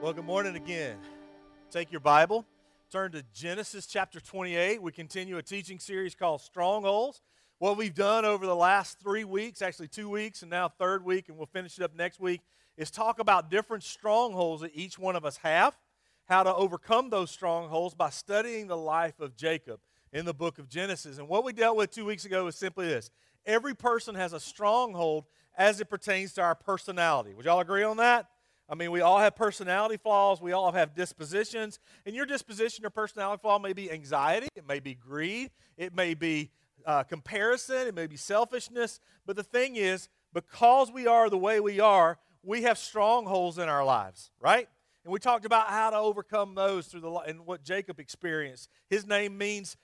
Well, good morning again. Take your Bible, turn to Genesis chapter 28. We continue a teaching series called Strongholds. What we've done over the last three weeks, actually two weeks, and now third week, and we'll finish it up next week, is talk about different strongholds that each one of us have, how to overcome those strongholds by studying the life of Jacob in the book of Genesis. And what we dealt with two weeks ago is simply this every person has a stronghold as it pertains to our personality. Would y'all agree on that? I mean, we all have personality flaws. We all have dispositions. And your disposition or personality flaw may be anxiety, it may be greed, it may be uh, comparison, it may be selfishness. But the thing is, because we are the way we are, we have strongholds in our lives, right? And we talked about how to overcome those through the and what Jacob experienced. His name means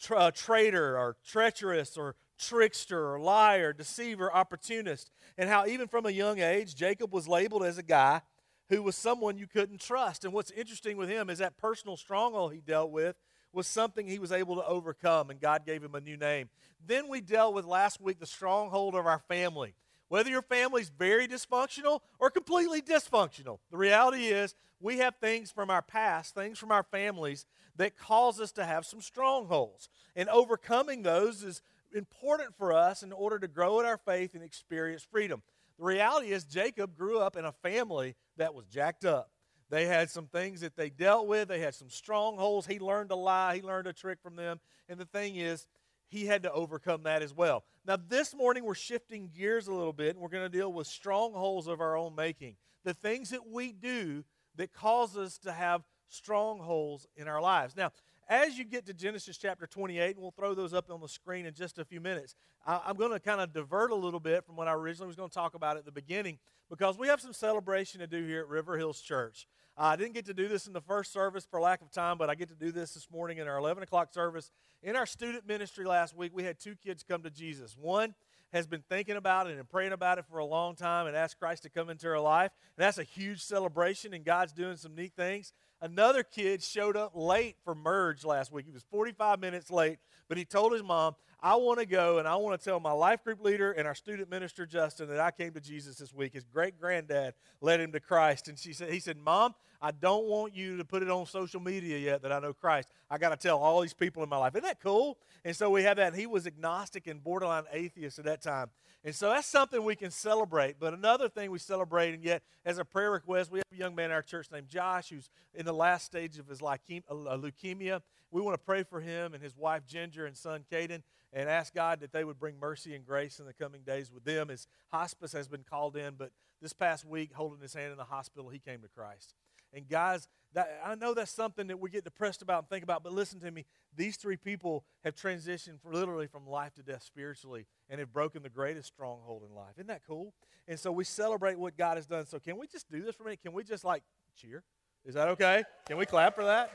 tra- uh, traitor or treacherous or trickster or liar, deceiver, opportunist, and how even from a young age, Jacob was labeled as a guy who was someone you couldn't trust. And what's interesting with him is that personal stronghold he dealt with was something he was able to overcome, and God gave him a new name. Then we dealt with last week the stronghold of our family. Whether your family's very dysfunctional or completely dysfunctional, the reality is we have things from our past, things from our families that cause us to have some strongholds. And overcoming those is important for us in order to grow in our faith and experience freedom. The reality is, Jacob grew up in a family that was jacked up. They had some things that they dealt with, they had some strongholds. He learned a lie, he learned a trick from them. And the thing is, he had to overcome that as well. Now, this morning, we're shifting gears a little bit, and we're going to deal with strongholds of our own making. The things that we do that cause us to have strongholds in our lives. Now, as you get to Genesis chapter 28, and we'll throw those up on the screen in just a few minutes, I, am going to kind of divert a little bit from what I originally was going to talk about at the beginning because we have some celebration to do here at River Hills Church. Uh, I didn't get to do this in the first service for lack of time, but I get to do this this morning in our 11 o'clock service. In our student ministry last week, we had two kids come to Jesus. One has been thinking about it and praying about it for a long time and asked Christ to come into her life. And that's a huge celebration, and God's doing some neat things. Another kid showed up late for Merge last week. He was 45 minutes late, but he told his mom, I want to go and I want to tell my life group leader and our student minister, Justin, that I came to Jesus this week. His great granddad led him to Christ. And she said, he said, Mom, I don't want you to put it on social media yet that I know Christ. I got to tell all these people in my life. Isn't that cool? And so we have that. And he was agnostic and borderline atheist at that time. And so that's something we can celebrate. But another thing we celebrate, and yet as a prayer request, we have a young man in our church named Josh who's in the last stage of his uh, leukemia. We want to pray for him and his wife Ginger and son Caden and ask God that they would bring mercy and grace in the coming days with them. His hospice has been called in, but this past week, holding his hand in the hospital, he came to Christ. And guys, that, I know that's something that we get depressed about and think about, but listen to me. These three people have transitioned literally from life to death spiritually and have broken the greatest stronghold in life. Isn't that cool? And so we celebrate what God has done. So can we just do this for a minute? Can we just like cheer? Is that okay? Can we clap for that?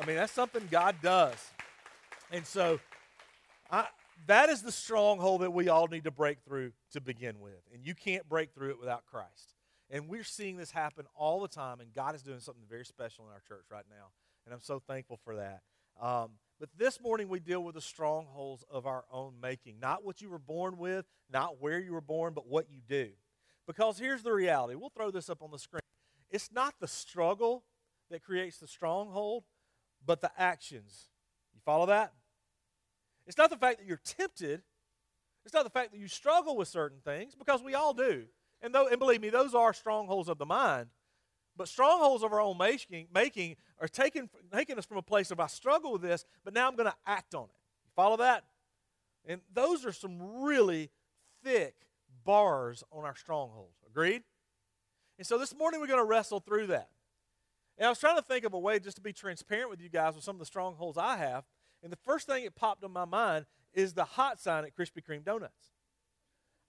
I mean, that's something God does. And so I, that is the stronghold that we all need to break through to begin with. And you can't break through it without Christ. And we're seeing this happen all the time, and God is doing something very special in our church right now. And I'm so thankful for that. Um, but this morning we deal with the strongholds of our own making. Not what you were born with, not where you were born, but what you do. Because here's the reality. We'll throw this up on the screen. It's not the struggle that creates the stronghold, but the actions. You follow that? It's not the fact that you're tempted. It's not the fact that you struggle with certain things, because we all do. And, though, and believe me, those are strongholds of the mind. But strongholds of our own making, making are taking, taking us from a place of I struggle with this, but now I'm going to act on it. You follow that? And those are some really thick bars on our strongholds. Agreed? And so this morning we're going to wrestle through that. And I was trying to think of a way just to be transparent with you guys with some of the strongholds I have. And the first thing that popped in my mind is the hot sign at Krispy Kreme Donuts.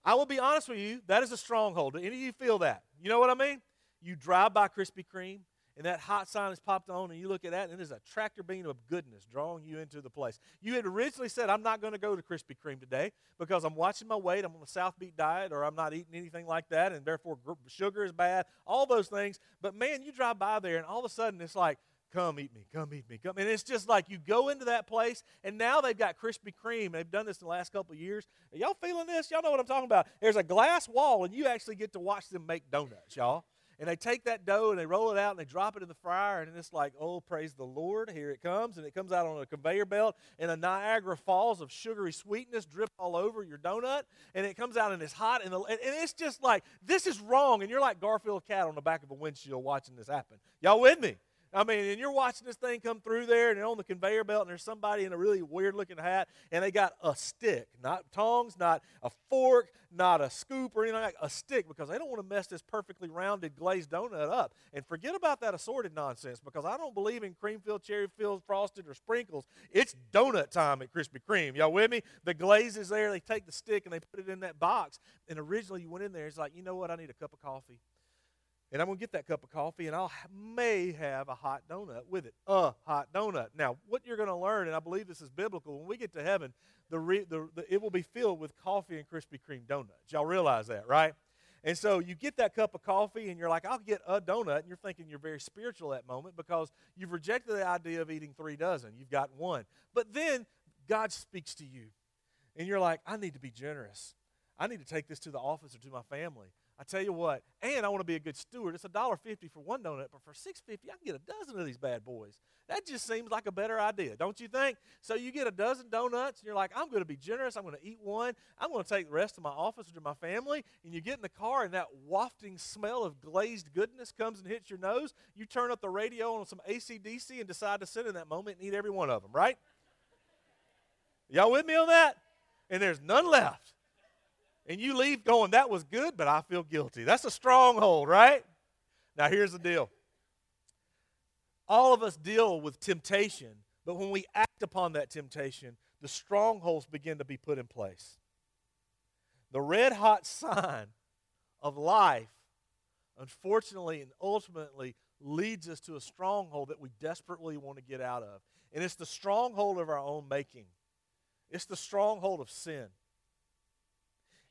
I will be honest with you, that is a stronghold. Do any of you feel that? You know what I mean? You drive by Krispy Kreme, and that hot sign is popped on, and you look at that, and there's a tractor beam of goodness drawing you into the place. You had originally said, I'm not going to go to Krispy Kreme today because I'm watching my weight, I'm on a South Beach diet, or I'm not eating anything like that, and therefore sugar is bad, all those things. But man, you drive by there, and all of a sudden it's like, Come eat me, come eat me, come. And it's just like you go into that place, and now they've got Krispy Kreme. They've done this in the last couple of years. Are y'all feeling this? Y'all know what I'm talking about. There's a glass wall, and you actually get to watch them make donuts, y'all. And they take that dough and they roll it out and they drop it in the fryer, and it's like, oh, praise the Lord, here it comes, and it comes out on a conveyor belt, and a Niagara Falls of sugary sweetness drip all over your donut, and it comes out and it's hot, and, the, and it's just like, this is wrong, and you're like Garfield cat on the back of a windshield watching this happen. Y'all with me? I mean, and you're watching this thing come through there, and on the conveyor belt, and there's somebody in a really weird looking hat, and they got a stick, not tongs, not a fork, not a scoop or anything like a stick, because they don't want to mess this perfectly rounded glazed donut up. And forget about that assorted nonsense, because I don't believe in cream filled, cherry filled, frosted, or sprinkles. It's donut time at Krispy Kreme. Y'all with me? The glaze is there. They take the stick and they put it in that box. And originally, you went in there, it's like, you know what? I need a cup of coffee and I'm going to get that cup of coffee, and I may have a hot donut with it. A hot donut. Now, what you're going to learn, and I believe this is biblical, when we get to heaven, the, re, the, the, it will be filled with coffee and Krispy Kreme donuts. Y'all realize that, right? And so you get that cup of coffee, and you're like, I'll get a donut, and you're thinking you're very spiritual at that moment because you've rejected the idea of eating three dozen. You've got one. But then God speaks to you, and you're like, I need to be generous. I need to take this to the office or to my family. I tell you what, and I want to be a good steward. It's a dollar fifty for one donut, but for six fifty, I can get a dozen of these bad boys. That just seems like a better idea, don't you think? So you get a dozen donuts, and you're like, I'm going to be generous. I'm going to eat one. I'm going to take the rest to my office or to my family. And you get in the car, and that wafting smell of glazed goodness comes and hits your nose. You turn up the radio on some ACDC and decide to sit in that moment and eat every one of them, right? Y'all with me on that? And there's none left and you leave going, that was good, but I feel guilty. That's a stronghold, right? Now, here's the deal all of us deal with temptation, but when we act upon that temptation, the strongholds begin to be put in place. The red hot sign of life, unfortunately and ultimately, leads us to a stronghold that we desperately want to get out of. And it's the stronghold of our own making, it's the stronghold of sin.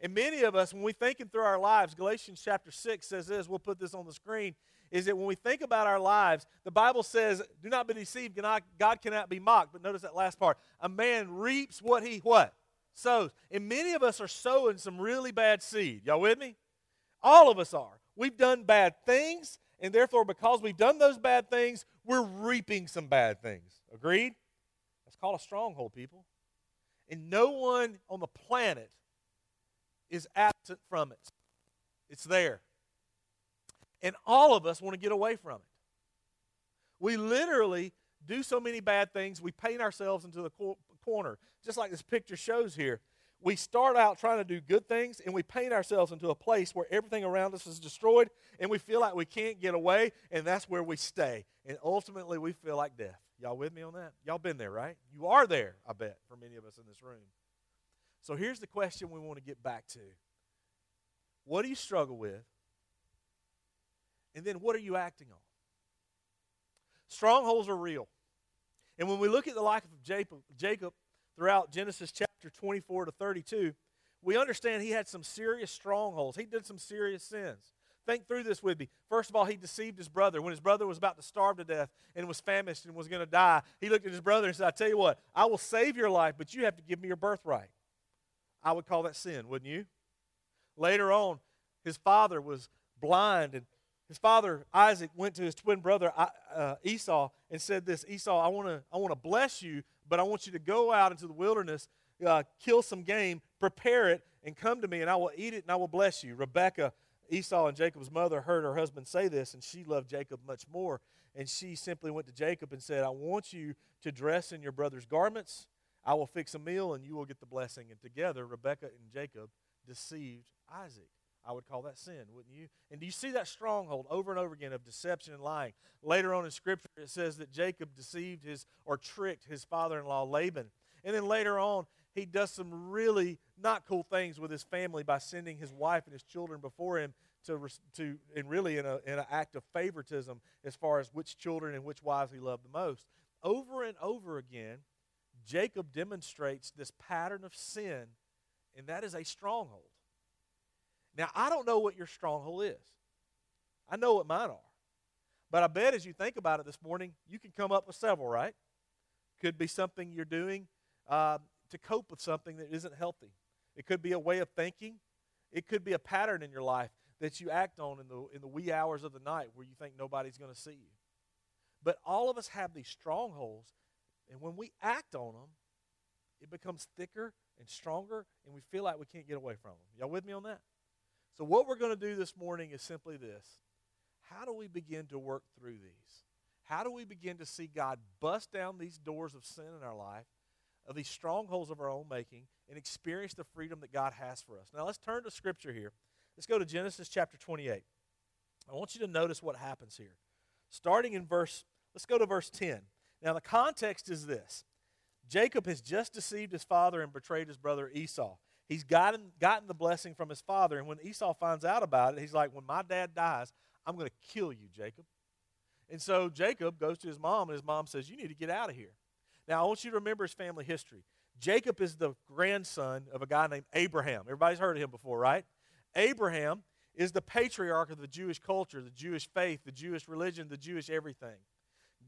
And many of us, when we're thinking through our lives, Galatians chapter 6 says this, we'll put this on the screen, is that when we think about our lives, the Bible says, do not be deceived, God cannot be mocked. But notice that last part. A man reaps what he what? Sows. And many of us are sowing some really bad seed. Y'all with me? All of us are. We've done bad things, and therefore, because we've done those bad things, we're reaping some bad things. Agreed? That's called a stronghold, people. And no one on the planet is absent from it. It's there. And all of us want to get away from it. We literally do so many bad things, we paint ourselves into the corner, just like this picture shows here. We start out trying to do good things, and we paint ourselves into a place where everything around us is destroyed, and we feel like we can't get away, and that's where we stay. And ultimately, we feel like death. Y'all with me on that? Y'all been there, right? You are there, I bet, for many of us in this room. So here's the question we want to get back to What do you struggle with? And then what are you acting on? Strongholds are real. And when we look at the life of Jacob, throughout Genesis chapter 24 to 32, we understand he had some serious strongholds. He did some serious sins. Think through this with me. First of all, he deceived his brother. When his brother was about to starve to death and was famished and was going to die, he looked at his brother and said, I tell you what, I will save your life, but you have to give me your birthright. I would call that sin, wouldn't you? Later on, his father was blind, and his father Isaac went to his twin brother uh, Esau and said, "This Esau, I want to I want to bless you, but I want you to go out into the wilderness, uh, kill some game, prepare it, and come to me, and I will eat it, and I will bless you." Rebekah, Esau and Jacob's mother, heard her husband say this, and she loved Jacob much more, and she simply went to Jacob and said, "I want you to dress in your brother's garments." I will fix a meal and you will get the blessing. And together, Rebekah and Jacob deceived Isaac. I would call that sin, wouldn't you? And do you see that stronghold over and over again of deception and lying? Later on in Scripture, it says that Jacob deceived his or tricked his father in law Laban. And then later on, he does some really not cool things with his family by sending his wife and his children before him to, to and really in, a, in an act of favoritism as far as which children and which wives he loved the most. Over and over again, Jacob demonstrates this pattern of sin, and that is a stronghold. Now, I don't know what your stronghold is. I know what mine are. But I bet as you think about it this morning, you can come up with several, right? Could be something you're doing uh, to cope with something that isn't healthy. It could be a way of thinking. It could be a pattern in your life that you act on in the, in the wee hours of the night where you think nobody's going to see you. But all of us have these strongholds, and when we act on them, it becomes thicker and stronger, and we feel like we can't get away from them. Y'all with me on that? So, what we're going to do this morning is simply this How do we begin to work through these? How do we begin to see God bust down these doors of sin in our life, of these strongholds of our own making, and experience the freedom that God has for us? Now, let's turn to Scripture here. Let's go to Genesis chapter 28. I want you to notice what happens here. Starting in verse, let's go to verse 10. Now, the context is this Jacob has just deceived his father and betrayed his brother Esau. He's gotten, gotten the blessing from his father, and when Esau finds out about it, he's like, When my dad dies, I'm going to kill you, Jacob. And so Jacob goes to his mom, and his mom says, You need to get out of here. Now, I want you to remember his family history. Jacob is the grandson of a guy named Abraham. Everybody's heard of him before, right? Abraham is the patriarch of the Jewish culture, the Jewish faith, the Jewish religion, the Jewish everything.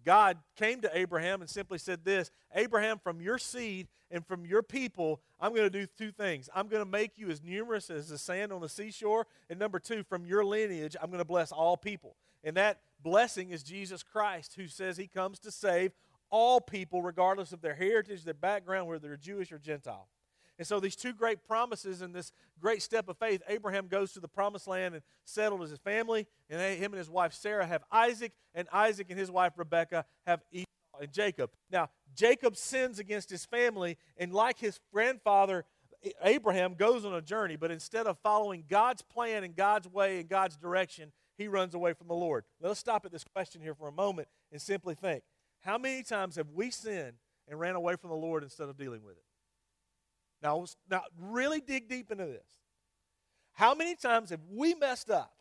God came to Abraham and simply said this Abraham, from your seed and from your people, I'm going to do two things. I'm going to make you as numerous as the sand on the seashore. And number two, from your lineage, I'm going to bless all people. And that blessing is Jesus Christ, who says he comes to save all people, regardless of their heritage, their background, whether they're Jewish or Gentile. And so, these two great promises and this great step of faith Abraham goes to the promised land and settled his family, and him and his wife Sarah have Isaac, and Isaac and his wife Rebekah have Esau and Jacob. Now, Jacob sins against his family, and like his grandfather, Abraham goes on a journey, but instead of following God's plan and God's way and God's direction, he runs away from the Lord. Let's stop at this question here for a moment and simply think how many times have we sinned and ran away from the Lord instead of dealing with it? Now, now really dig deep into this. How many times have we messed up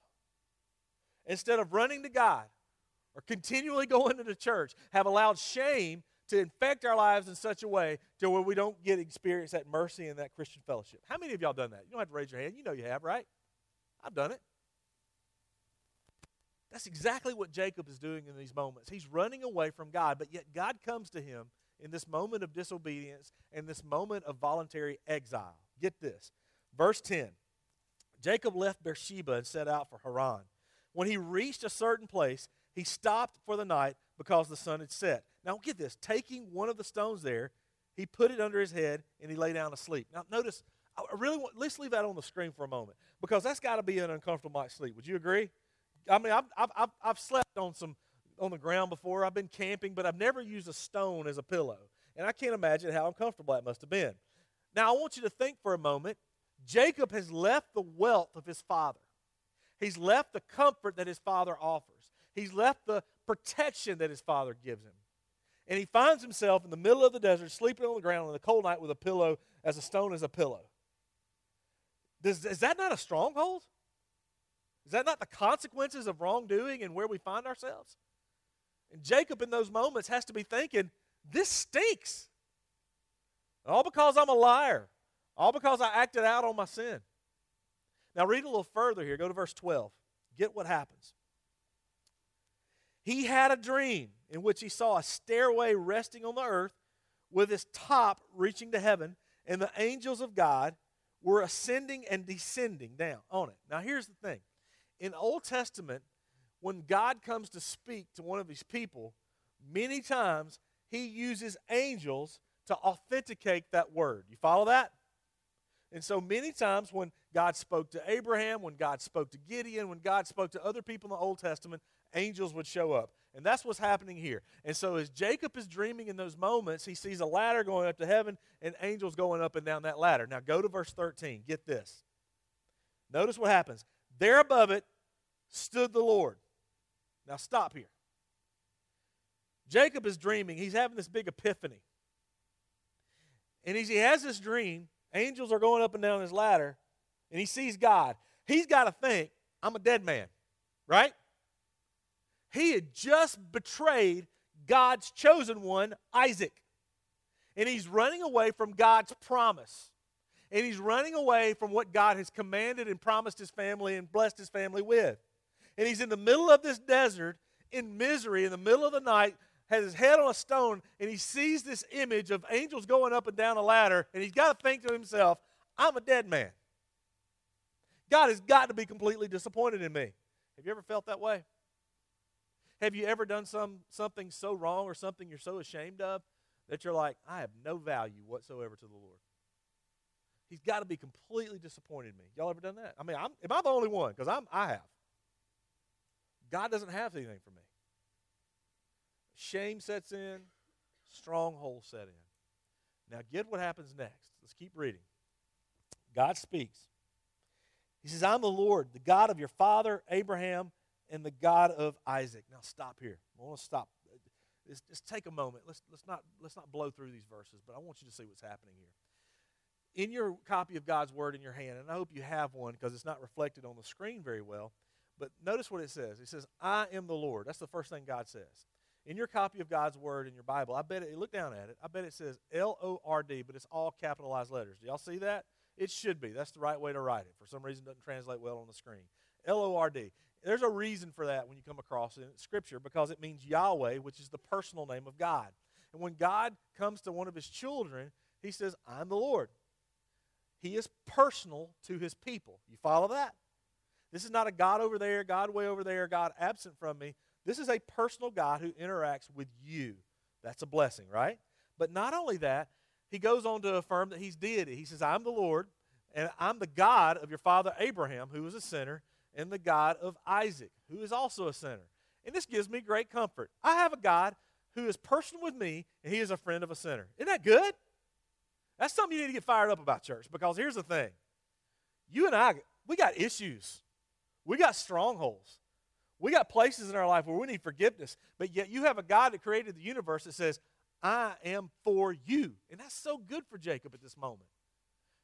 instead of running to God or continually going to the church, have allowed shame to infect our lives in such a way to where we don't get experience that mercy and that Christian fellowship? How many of y'all done that? You don't have to raise your hand. You know you have, right? I've done it. That's exactly what Jacob is doing in these moments. He's running away from God, but yet God comes to him in this moment of disobedience and this moment of voluntary exile. Get this. Verse 10 Jacob left Beersheba and set out for Haran. When he reached a certain place, he stopped for the night because the sun had set. Now, get this. Taking one of the stones there, he put it under his head and he lay down to sleep. Now, notice, I really want, let's leave that on the screen for a moment because that's got to be an uncomfortable night's sleep. Would you agree? I mean, I've, I've, I've slept on some on the ground before. I've been camping, but I've never used a stone as a pillow. And I can't imagine how uncomfortable that must have been. Now, I want you to think for a moment Jacob has left the wealth of his father, he's left the comfort that his father offers, he's left the protection that his father gives him. And he finds himself in the middle of the desert, sleeping on the ground on a cold night with a pillow as a stone as a pillow. Does, is that not a stronghold? Is that not the consequences of wrongdoing and where we find ourselves? And Jacob, in those moments, has to be thinking, this stinks. All because I'm a liar. All because I acted out on my sin. Now, read a little further here. Go to verse 12. Get what happens. He had a dream in which he saw a stairway resting on the earth with its top reaching to heaven, and the angels of God were ascending and descending down on it. Now, here's the thing in Old Testament, when God comes to speak to one of his people, many times he uses angels to authenticate that word. You follow that? And so many times when God spoke to Abraham, when God spoke to Gideon, when God spoke to other people in the Old Testament, angels would show up. And that's what's happening here. And so as Jacob is dreaming in those moments, he sees a ladder going up to heaven and angels going up and down that ladder. Now go to verse 13. Get this. Notice what happens. There above it stood the Lord. Now stop here. Jacob is dreaming. He's having this big epiphany. And he has this dream, angels are going up and down his ladder, and he sees God. He's got to think, I'm a dead man, right? He had just betrayed God's chosen one, Isaac. And he's running away from God's promise. And he's running away from what God has commanded and promised his family and blessed his family with. And he's in the middle of this desert in misery in the middle of the night, has his head on a stone, and he sees this image of angels going up and down a ladder, and he's got to think to himself, I'm a dead man. God has got to be completely disappointed in me. Have you ever felt that way? Have you ever done some something so wrong or something you're so ashamed of that you're like, I have no value whatsoever to the Lord? He's got to be completely disappointed in me. Y'all ever done that? I mean, I'm, am I the only one? Because I'm I have. God doesn't have anything for me. Shame sets in, stronghold set in. Now, get what happens next. Let's keep reading. God speaks. He says, I'm the Lord, the God of your father Abraham and the God of Isaac. Now stop here. I want to stop. Just, just take a moment. Let's, let's, not, let's not blow through these verses, but I want you to see what's happening here. In your copy of God's Word in your hand, and I hope you have one because it's not reflected on the screen very well, but notice what it says. It says, I am the Lord. That's the first thing God says. In your copy of God's Word in your Bible, I bet it, look down at it, I bet it says L O R D, but it's all capitalized letters. Do y'all see that? It should be. That's the right way to write it. For some reason, it doesn't translate well on the screen. L O R D. There's a reason for that when you come across it in Scripture because it means Yahweh, which is the personal name of God. And when God comes to one of his children, he says, I'm the Lord. He is personal to his people. You follow that? This is not a God over there, God way over there, God absent from me. This is a personal God who interacts with you. That's a blessing, right? But not only that, he goes on to affirm that he's deity. He says, I'm the Lord, and I'm the God of your father Abraham, who was a sinner, and the God of Isaac, who is also a sinner. And this gives me great comfort. I have a God who is personal with me, and he is a friend of a sinner. Isn't that good? That's something you need to get fired up about, church, because here's the thing. You and I, we got issues. We got strongholds. We got places in our life where we need forgiveness, but yet you have a God that created the universe that says, I am for you. And that's so good for Jacob at this moment.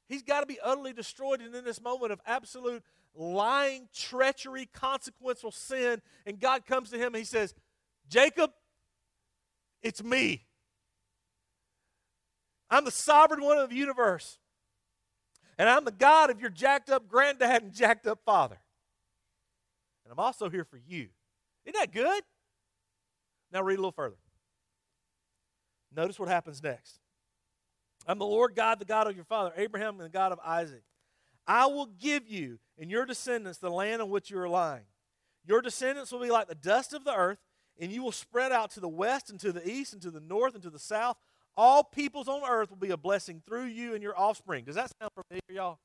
He's got to be utterly destroyed. And in this moment of absolute lying, treachery, consequential sin, and God comes to him and he says, Jacob, it's me. I'm the sovereign one of the universe. And I'm the God of your jacked up granddad and jacked up father. And I'm also here for you. Isn't that good? Now read a little further. Notice what happens next. I'm the Lord God, the God of your father, Abraham, and the God of Isaac. I will give you and your descendants the land on which you are lying. Your descendants will be like the dust of the earth, and you will spread out to the west and to the east and to the north and to the south. All peoples on earth will be a blessing through you and your offspring. Does that sound familiar, y'all?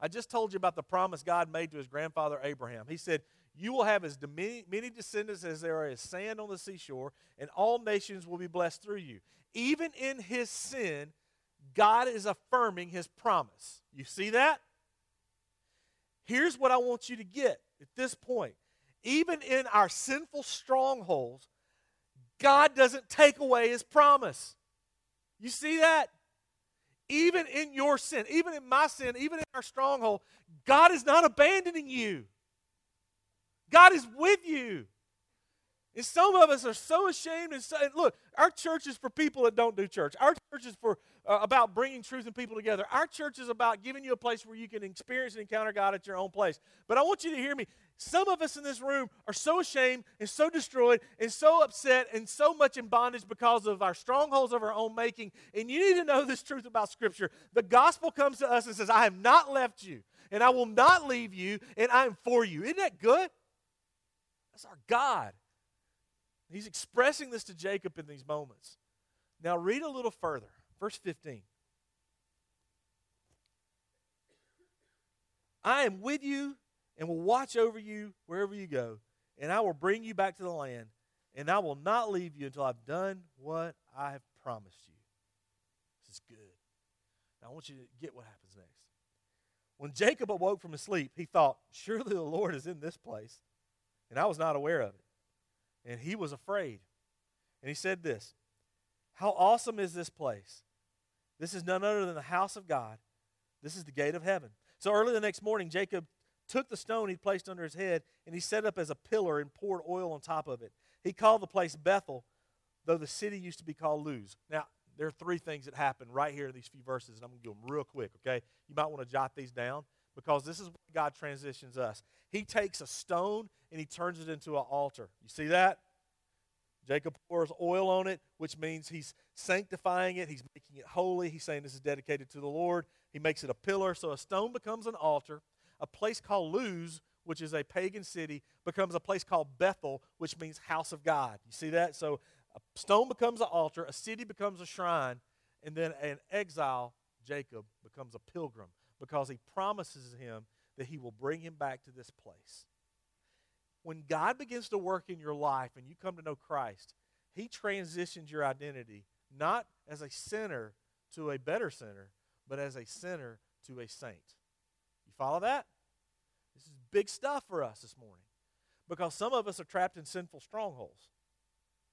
I just told you about the promise God made to his grandfather Abraham. He said, You will have as many descendants as there are as sand on the seashore, and all nations will be blessed through you. Even in his sin, God is affirming his promise. You see that? Here's what I want you to get at this point. Even in our sinful strongholds, God doesn't take away his promise. You see that? Even in your sin, even in my sin, even in our stronghold, God is not abandoning you. God is with you. And some of us are so ashamed. And, so, and look, our church is for people that don't do church. Our church is for uh, about bringing truth and people together. Our church is about giving you a place where you can experience and encounter God at your own place. But I want you to hear me. Some of us in this room are so ashamed and so destroyed and so upset and so much in bondage because of our strongholds of our own making. And you need to know this truth about Scripture. The gospel comes to us and says, I have not left you, and I will not leave you, and I am for you. Isn't that good? That's our God. He's expressing this to Jacob in these moments. Now, read a little further. Verse 15. I am with you and will watch over you wherever you go, and I will bring you back to the land, and I will not leave you until I've done what I have promised you. This is good. Now, I want you to get what happens next. When Jacob awoke from his sleep, he thought, Surely the Lord is in this place, and I was not aware of it and he was afraid. And he said this How awesome is this place! This is none other than the house of God. This is the gate of heaven. So early the next morning, Jacob took the stone he'd placed under his head and he set it up as a pillar and poured oil on top of it. He called the place Bethel, though the city used to be called Luz. Now, there are three things that happen right here in these few verses, and I'm going to do them real quick, okay? You might want to jot these down because this is where God transitions us. He takes a stone and he turns it into an altar. You see that? Jacob pours oil on it, which means he's sanctifying it, he's making it holy. He's saying this is dedicated to the Lord. He makes it a pillar, so a stone becomes an altar. a place called Luz, which is a pagan city, becomes a place called Bethel, which means house of God. You see that? So a stone becomes an altar, a city becomes a shrine, and then an exile, Jacob, becomes a pilgrim because he promises him that he will bring him back to this place. When God begins to work in your life and you come to know Christ, he transitions your identity not as a sinner to a better sinner, but as a sinner to a saint. You follow that? This is big stuff for us this morning because some of us are trapped in sinful strongholds.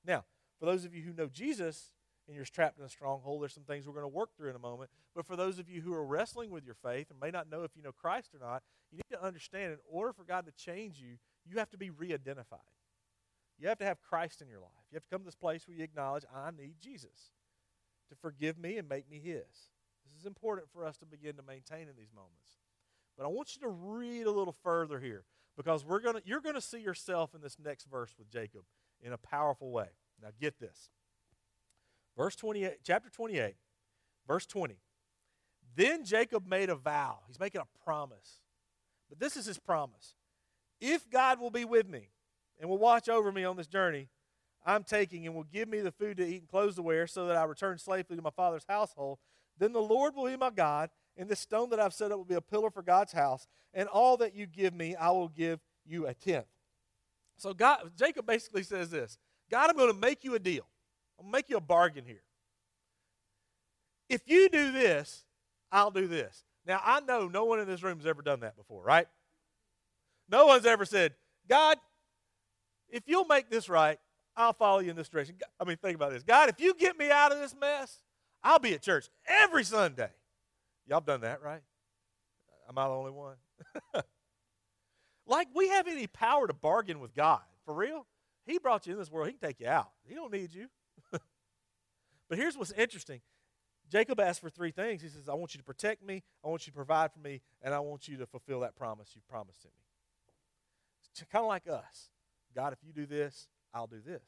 Now, for those of you who know Jesus and you're trapped in a stronghold, there's some things we're going to work through in a moment. But for those of you who are wrestling with your faith and may not know if you know Christ or not, you need to understand in order for God to change you, you have to be re identified. You have to have Christ in your life. You have to come to this place where you acknowledge, I need Jesus to forgive me and make me His. This is important for us to begin to maintain in these moments. But I want you to read a little further here because we're gonna, you're going to see yourself in this next verse with Jacob in a powerful way. Now, get this. Verse 28, chapter 28, verse 20. Then Jacob made a vow. He's making a promise. But this is his promise. If God will be with me and will watch over me on this journey I'm taking and will give me the food to eat and clothes to wear so that I return safely to my father's household, then the Lord will be my God, and this stone that I've set up will be a pillar for God's house, and all that you give me, I will give you a tenth. So God, Jacob basically says this God, I'm going to make you a deal. To make you a bargain here. If you do this, I'll do this. Now, I know no one in this room has ever done that before, right? No one's ever said, God, if you'll make this right, I'll follow you in this direction. I mean, think about this. God, if you get me out of this mess, I'll be at church every Sunday. Y'all done that, right? Am I the only one? like we have any power to bargain with God. For real? He brought you in this world. He can take you out. He don't need you. But here's what's interesting. Jacob asked for three things. He says, I want you to protect me, I want you to provide for me, and I want you to fulfill that promise you promised to me. It's kind of like us. God, if you do this, I'll do this.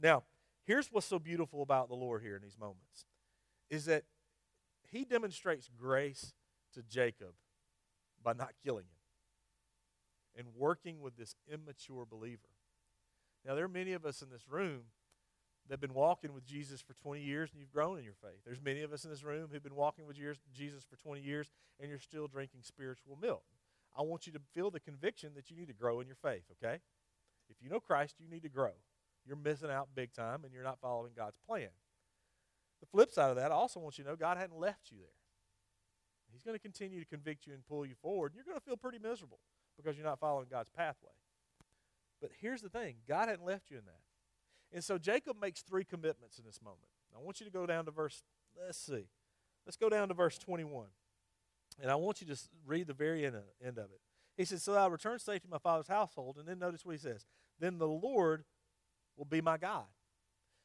Now, here's what's so beautiful about the Lord here in these moments is that he demonstrates grace to Jacob by not killing him and working with this immature believer. Now, there are many of us in this room that have been walking with Jesus for 20 years and you've grown in your faith. There's many of us in this room who've been walking with Jesus for 20 years and you're still drinking spiritual milk. I want you to feel the conviction that you need to grow in your faith, okay? If you know Christ, you need to grow. You're missing out big time and you're not following God's plan. The flip side of that, I also want you to know God hadn't left you there. He's going to continue to convict you and pull you forward. And you're going to feel pretty miserable because you're not following God's pathway. But here's the thing God hadn't left you in that. And so Jacob makes three commitments in this moment. I want you to go down to verse, let's see. Let's go down to verse 21. And I want you to read the very end of, end of it. He says, So I return safe to my father's household. And then notice what he says. Then the Lord will be my God.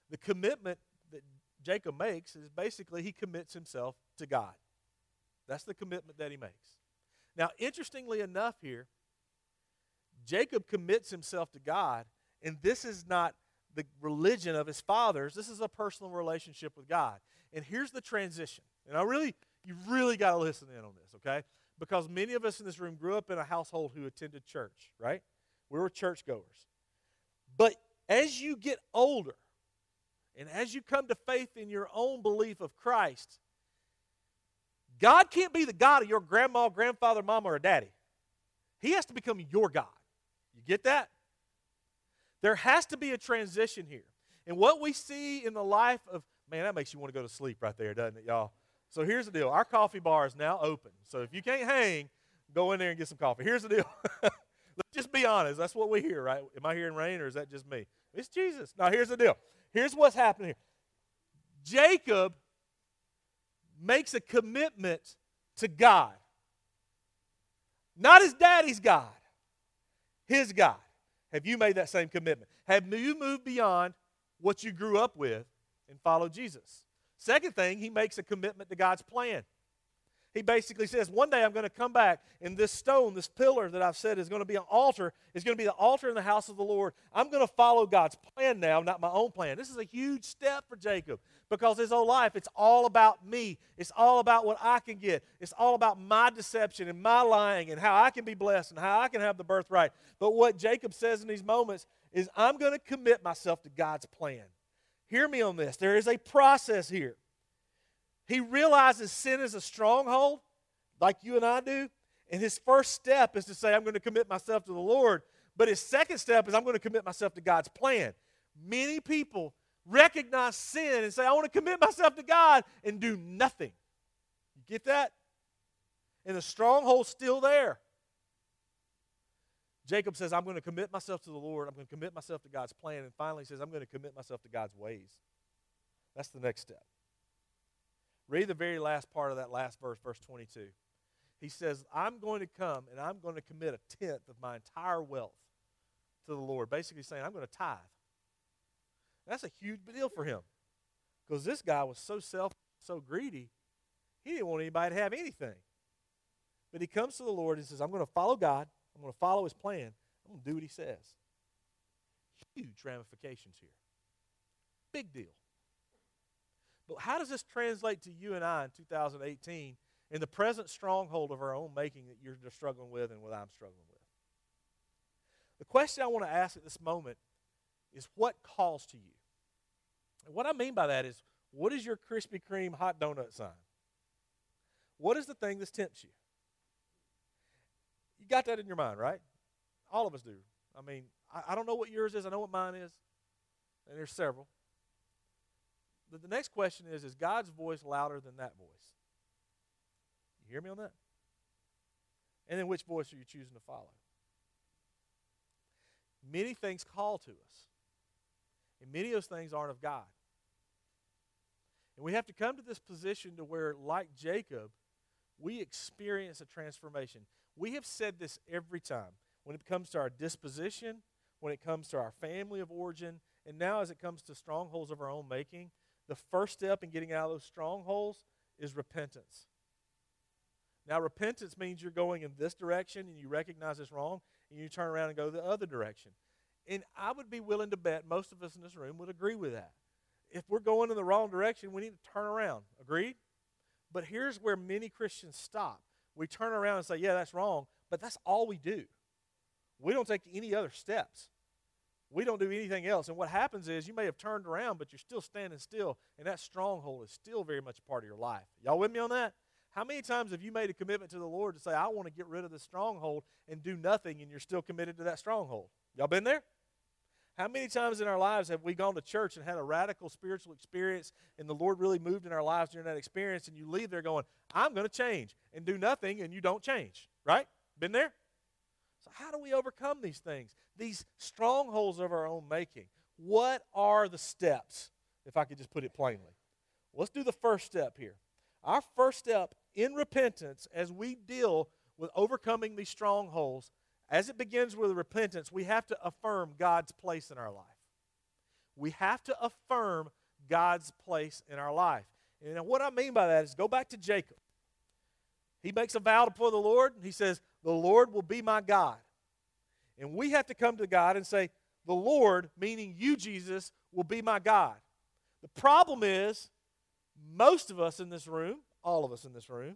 The commitment that Jacob makes is basically he commits himself to God. That's the commitment that he makes. Now, interestingly enough, here, Jacob commits himself to God, and this is not the religion of his fathers. This is a personal relationship with God. And here's the transition. And I really, you really got to listen in on this, okay? Because many of us in this room grew up in a household who attended church, right? We were churchgoers. But as you get older and as you come to faith in your own belief of Christ, God can't be the God of your grandma, grandfather, mama, or daddy. He has to become your God. You get that? There has to be a transition here. And what we see in the life of, man, that makes you want to go to sleep right there, doesn't it, y'all? So here's the deal our coffee bar is now open. So if you can't hang, go in there and get some coffee. Here's the deal. Let's just be honest. That's what we hear, right? Am I hearing rain or is that just me? It's Jesus. Now, here's the deal. Here's what's happening here Jacob makes a commitment to God. Not his daddy's God, his God. Have you made that same commitment? Have you moved beyond what you grew up with and followed Jesus? Second thing, he makes a commitment to God's plan. He basically says, One day I'm going to come back, and this stone, this pillar that I've said is going to be an altar, is going to be the altar in the house of the Lord. I'm going to follow God's plan now, not my own plan. This is a huge step for Jacob because his whole life, it's all about me. It's all about what I can get. It's all about my deception and my lying and how I can be blessed and how I can have the birthright. But what Jacob says in these moments is, I'm going to commit myself to God's plan. Hear me on this. There is a process here. He realizes sin is a stronghold, like you and I do. And his first step is to say, I'm going to commit myself to the Lord. But his second step is, I'm going to commit myself to God's plan. Many people recognize sin and say, I want to commit myself to God and do nothing. You get that? And the stronghold's still there. Jacob says, I'm going to commit myself to the Lord. I'm going to commit myself to God's plan. And finally, he says, I'm going to commit myself to God's ways. That's the next step. Read the very last part of that last verse, verse 22. He says, I'm going to come and I'm going to commit a tenth of my entire wealth to the Lord. Basically saying, I'm going to tithe. That's a huge deal for him. Because this guy was so self, so greedy, he didn't want anybody to have anything. But he comes to the Lord and says, I'm going to follow God. I'm going to follow his plan. I'm going to do what he says. Huge ramifications here. Big deal. But how does this translate to you and I in 2018 in the present stronghold of our own making that you're struggling with and what I'm struggling with? The question I want to ask at this moment is what calls to you? And what I mean by that is what is your Krispy Kreme hot donut sign? What is the thing that tempts you? You got that in your mind, right? All of us do. I mean, I, I don't know what yours is. I know what mine is. And there's several. The, the next question is Is God's voice louder than that voice? You hear me on that? And then which voice are you choosing to follow? Many things call to us, and many of those things aren't of God. And we have to come to this position to where, like Jacob, we experience a transformation. We have said this every time when it comes to our disposition, when it comes to our family of origin, and now as it comes to strongholds of our own making. The first step in getting out of those strongholds is repentance. Now, repentance means you're going in this direction and you recognize it's wrong and you turn around and go the other direction. And I would be willing to bet most of us in this room would agree with that. If we're going in the wrong direction, we need to turn around. Agreed? But here's where many Christians stop. We turn around and say, yeah, that's wrong, but that's all we do. We don't take any other steps. We don't do anything else. And what happens is you may have turned around, but you're still standing still, and that stronghold is still very much a part of your life. Y'all with me on that? How many times have you made a commitment to the Lord to say, I want to get rid of this stronghold and do nothing, and you're still committed to that stronghold? Y'all been there? How many times in our lives have we gone to church and had a radical spiritual experience, and the Lord really moved in our lives during that experience, and you leave there going, I'm going to change, and do nothing, and you don't change? Right? Been there? So, how do we overcome these things, these strongholds of our own making? What are the steps, if I could just put it plainly? Let's do the first step here. Our first step in repentance as we deal with overcoming these strongholds, as it begins with repentance, we have to affirm God's place in our life. We have to affirm God's place in our life. And what I mean by that is go back to Jacob. He makes a vow before the Lord. He says, The Lord will be my God. And we have to come to God and say, The Lord, meaning you, Jesus, will be my God. The problem is, most of us in this room, all of us in this room,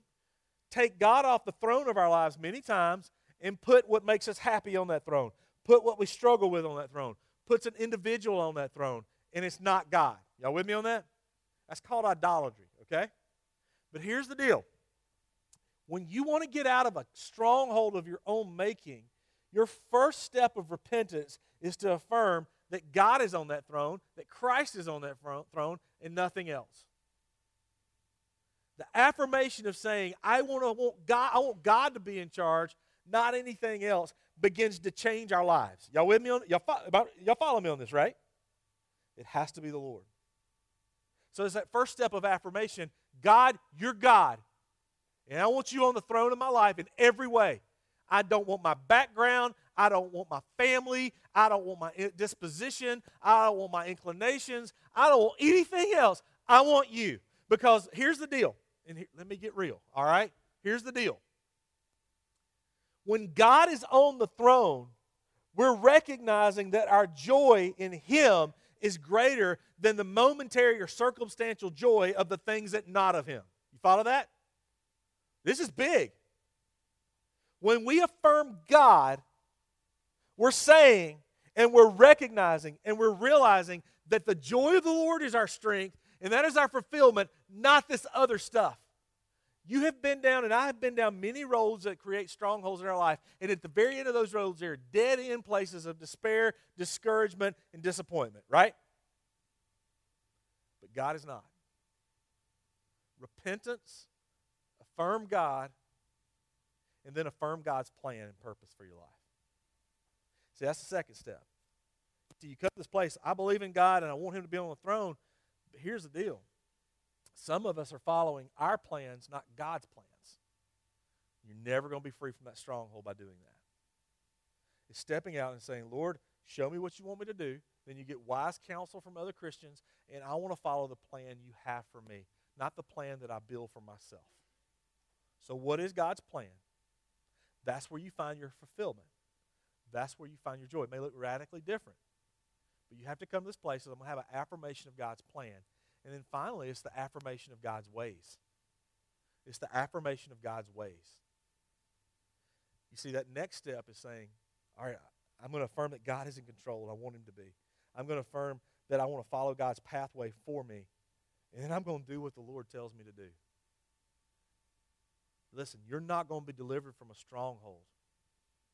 take God off the throne of our lives many times and put what makes us happy on that throne, put what we struggle with on that throne, puts an individual on that throne, and it's not God. Y'all with me on that? That's called idolatry, okay? But here's the deal when you want to get out of a stronghold of your own making, your first step of repentance is to affirm that God is on that throne, that Christ is on that throne, and nothing else. The affirmation of saying, I want to want God, I want God to be in charge, not anything else, begins to change our lives. Y'all with me on y'all, about, y'all follow me on this, right? It has to be the Lord. So it's that first step of affirmation. God, you're God. And I want you on the throne of my life in every way. I don't want my background. I don't want my family. I don't want my eh, disposition. I don't want my inclinations. I don't want anything else. I want you. Because here's the deal. And here, let me get real, all right? Here's the deal. When God is on the throne, we're recognizing that our joy in Him is greater than the momentary or circumstantial joy of the things that not of Him. You follow that? This is big. When we affirm God, we're saying and we're recognizing and we're realizing that the joy of the Lord is our strength and that is our fulfillment, not this other stuff. You have been down, and I have been down many roads that create strongholds in our life. And at the very end of those roads, there are dead end places of despair, discouragement, and disappointment, right? But God is not. Repentance, affirm God, and then affirm God's plan and purpose for your life. See, that's the second step. So you cut this place. I believe in God and I want Him to be on the throne. But here's the deal some of us are following our plans, not God's plans. You're never going to be free from that stronghold by doing that. It's stepping out and saying, Lord, show me what you want me to do. Then you get wise counsel from other Christians, and I want to follow the plan you have for me, not the plan that I build for myself. So, what is God's plan? That's where you find your fulfillment. That's where you find your joy. It may look radically different, but you have to come to this place I'm going to have an affirmation of God's plan. And then finally, it's the affirmation of God's ways. It's the affirmation of God's ways. You see, that next step is saying, all right, I'm going to affirm that God is in control and I want Him to be. I'm going to affirm that I want to follow God's pathway for me. And then I'm going to do what the Lord tells me to do. Listen, you're not going to be delivered from a stronghold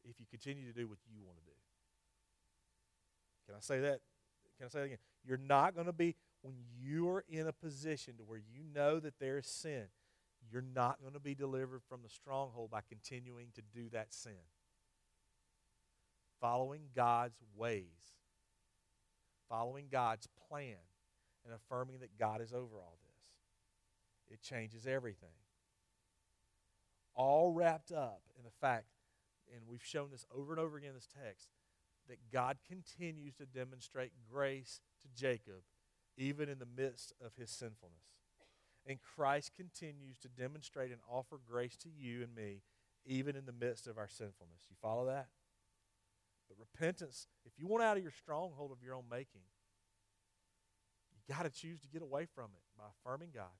if you continue to do what you want to do. Can I say that? Can I say that again? You're not going to be when you're in a position to where you know that there is sin, you're not going to be delivered from the stronghold by continuing to do that sin. Following God's ways, following God's plan, and affirming that God is over all this, it changes everything. All wrapped up in the fact, and we've shown this over and over again in this text, that God continues to demonstrate grace to Jacob even in the midst of his sinfulness. And Christ continues to demonstrate and offer grace to you and me, even in the midst of our sinfulness. You follow that? But repentance, if you want out of your stronghold of your own making, you got to choose to get away from it by affirming God,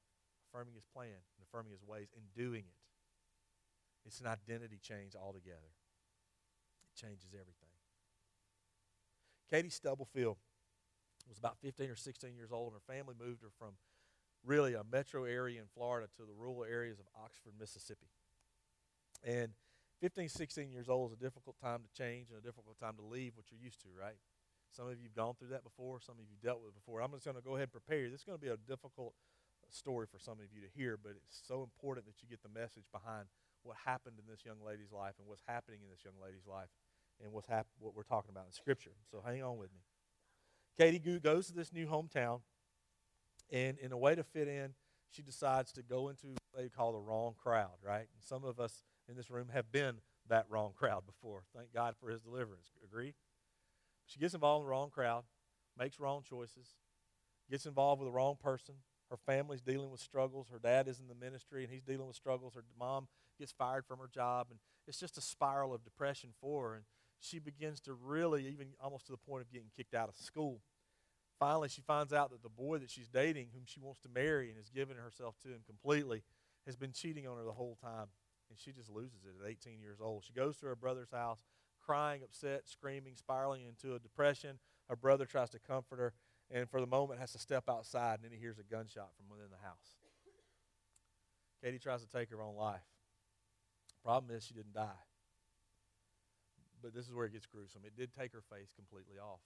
affirming His plan, and affirming His ways, and doing it. It's an identity change altogether. It changes everything. Katie Stubblefield was about 15 or 16 years old, and her family moved her from really a metro area in Florida to the rural areas of Oxford, Mississippi. And 15, 16 years old is a difficult time to change and a difficult time to leave what you're used to, right? Some of you have gone through that before, some of you dealt with it before. I'm just going to go ahead and prepare you. This is going to be a difficult uh, story for some of you to hear, but it's so important that you get the message behind what happened in this young lady's life and what's happening in this young lady's life and what's hap- what we're talking about in Scripture. So hang on with me. Katie goes to this new hometown, and in a way to fit in, she decides to go into what they call the wrong crowd, right? And some of us in this room have been that wrong crowd before. Thank God for his deliverance. Agree? She gets involved in the wrong crowd, makes wrong choices, gets involved with the wrong person. Her family's dealing with struggles. Her dad is in the ministry and he's dealing with struggles. Her mom gets fired from her job, and it's just a spiral of depression for her. And she begins to really, even almost to the point of getting kicked out of school. Finally, she finds out that the boy that she's dating, whom she wants to marry and has given herself to him completely, has been cheating on her the whole time. And she just loses it at 18 years old. She goes to her brother's house, crying, upset, screaming, spiraling into a depression. Her brother tries to comfort her, and for the moment has to step outside, and then he hears a gunshot from within the house. Katie tries to take her own life. Problem is, she didn't die but this is where it gets gruesome. It did take her face completely off.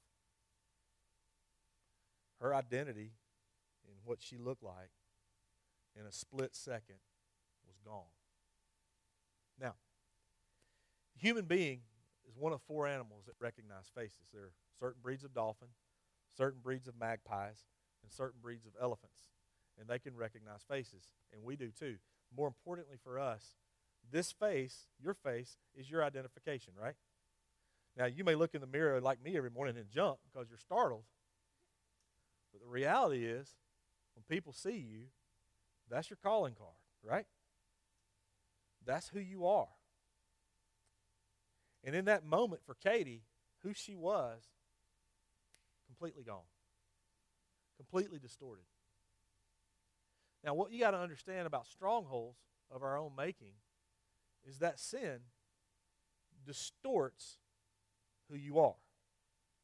Her identity and what she looked like in a split second was gone. Now, human being is one of four animals that recognize faces. There are certain breeds of dolphin, certain breeds of magpies, and certain breeds of elephants. And they can recognize faces, and we do too. More importantly for us, this face, your face, is your identification, right? Now, you may look in the mirror like me every morning and jump because you're startled. But the reality is, when people see you, that's your calling card, right? That's who you are. And in that moment for Katie, who she was, completely gone, completely distorted. Now, what you got to understand about strongholds of our own making is that sin distorts who you are.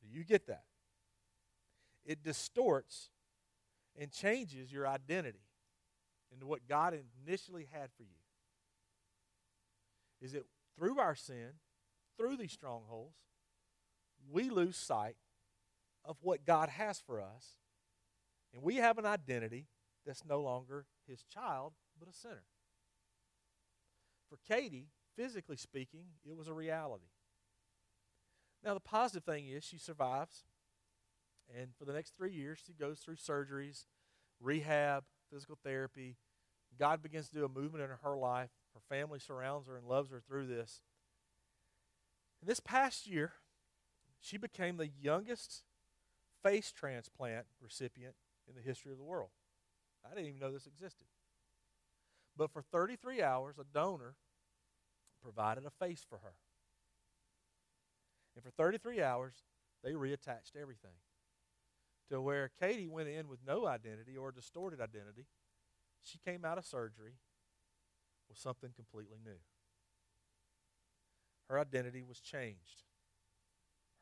Do you get that? It distorts and changes your identity into what God initially had for you. Is it through our sin, through these strongholds, we lose sight of what God has for us, and we have an identity that's no longer his child, but a sinner. For Katie, physically speaking, it was a reality. Now, the positive thing is she survives, and for the next three years, she goes through surgeries, rehab, physical therapy. God begins to do a movement in her life. Her family surrounds her and loves her through this. And this past year, she became the youngest face transplant recipient in the history of the world. I didn't even know this existed. But for 33 hours, a donor provided a face for her. And for 33 hours, they reattached everything to where Katie went in with no identity or distorted identity. She came out of surgery with something completely new. Her identity was changed.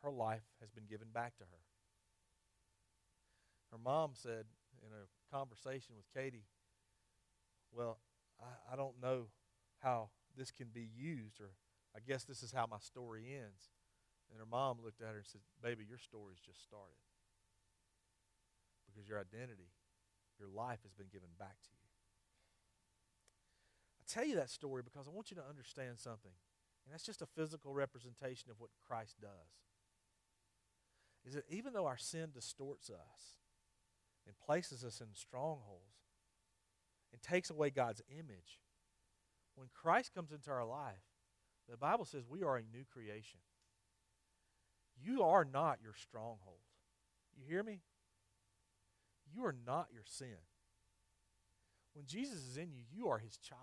Her life has been given back to her. Her mom said in a conversation with Katie, Well, I, I don't know how this can be used, or I guess this is how my story ends. And her mom looked at her and said, Baby, your story's just started. Because your identity, your life has been given back to you. I tell you that story because I want you to understand something. And that's just a physical representation of what Christ does. Is that even though our sin distorts us and places us in strongholds and takes away God's image, when Christ comes into our life, the Bible says we are a new creation. You are not your stronghold. You hear me? You are not your sin. When Jesus is in you, you are his child.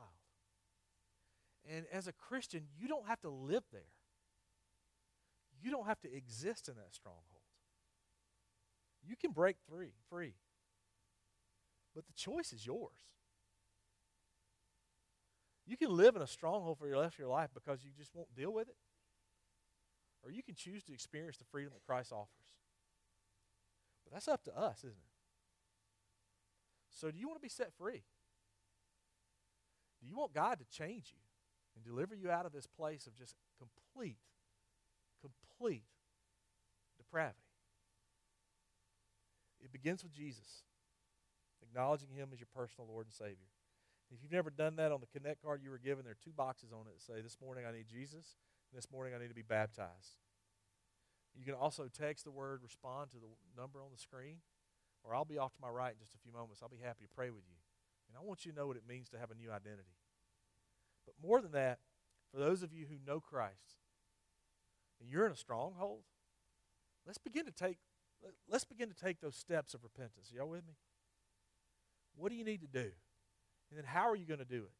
And as a Christian, you don't have to live there. You don't have to exist in that stronghold. You can break free, free. But the choice is yours. You can live in a stronghold for the rest of your life because you just won't deal with it. Or you can choose to experience the freedom that Christ offers. But that's up to us, isn't it? So, do you want to be set free? Do you want God to change you and deliver you out of this place of just complete, complete depravity? It begins with Jesus, acknowledging Him as your personal Lord and Savior. If you've never done that on the Connect card you were given, there are two boxes on it that say, This morning I need Jesus, and this morning I need to be baptized. You can also text the word respond to the number on the screen, or I'll be off to my right in just a few moments. I'll be happy to pray with you. And I want you to know what it means to have a new identity. But more than that, for those of you who know Christ and you're in a stronghold, let's begin to take let's begin to take those steps of repentance. Y'all with me? What do you need to do? And then how are you going to do it?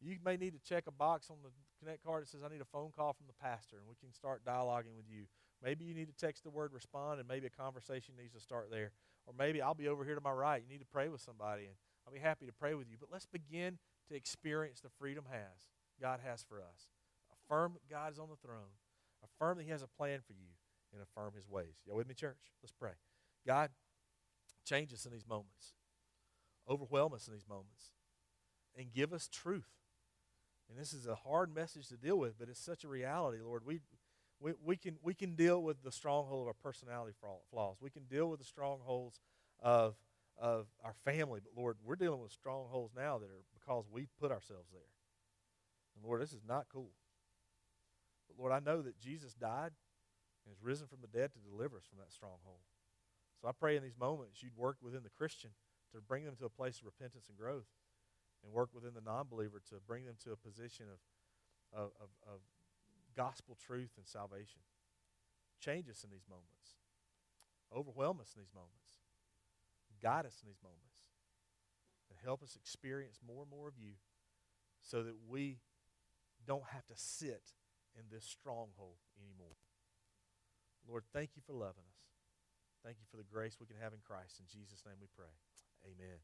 You may need to check a box on the Connect card that says, I need a phone call from the pastor, and we can start dialoguing with you. Maybe you need to text the word respond, and maybe a conversation needs to start there. Or maybe I'll be over here to my right. You need to pray with somebody, and I'll be happy to pray with you. But let's begin to experience the freedom has God has for us. Affirm God is on the throne. Affirm that He has a plan for you, and affirm His ways. Y'all with me, church? Let's pray. God, change us in these moments overwhelm us in these moments and give us truth. And this is a hard message to deal with, but it's such a reality, Lord. We, we, we, can, we can deal with the stronghold of our personality flaws. We can deal with the strongholds of, of our family. But, Lord, we're dealing with strongholds now that are because we put ourselves there. And, Lord, this is not cool. But, Lord, I know that Jesus died and is risen from the dead to deliver us from that stronghold. So I pray in these moments you'd work within the Christian to bring them to a place of repentance and growth, and work within the non believer to bring them to a position of, of, of, of gospel truth and salvation. Change us in these moments, overwhelm us in these moments, guide us in these moments, and help us experience more and more of you so that we don't have to sit in this stronghold anymore. Lord, thank you for loving us. Thank you for the grace we can have in Christ. In Jesus' name we pray. Amen.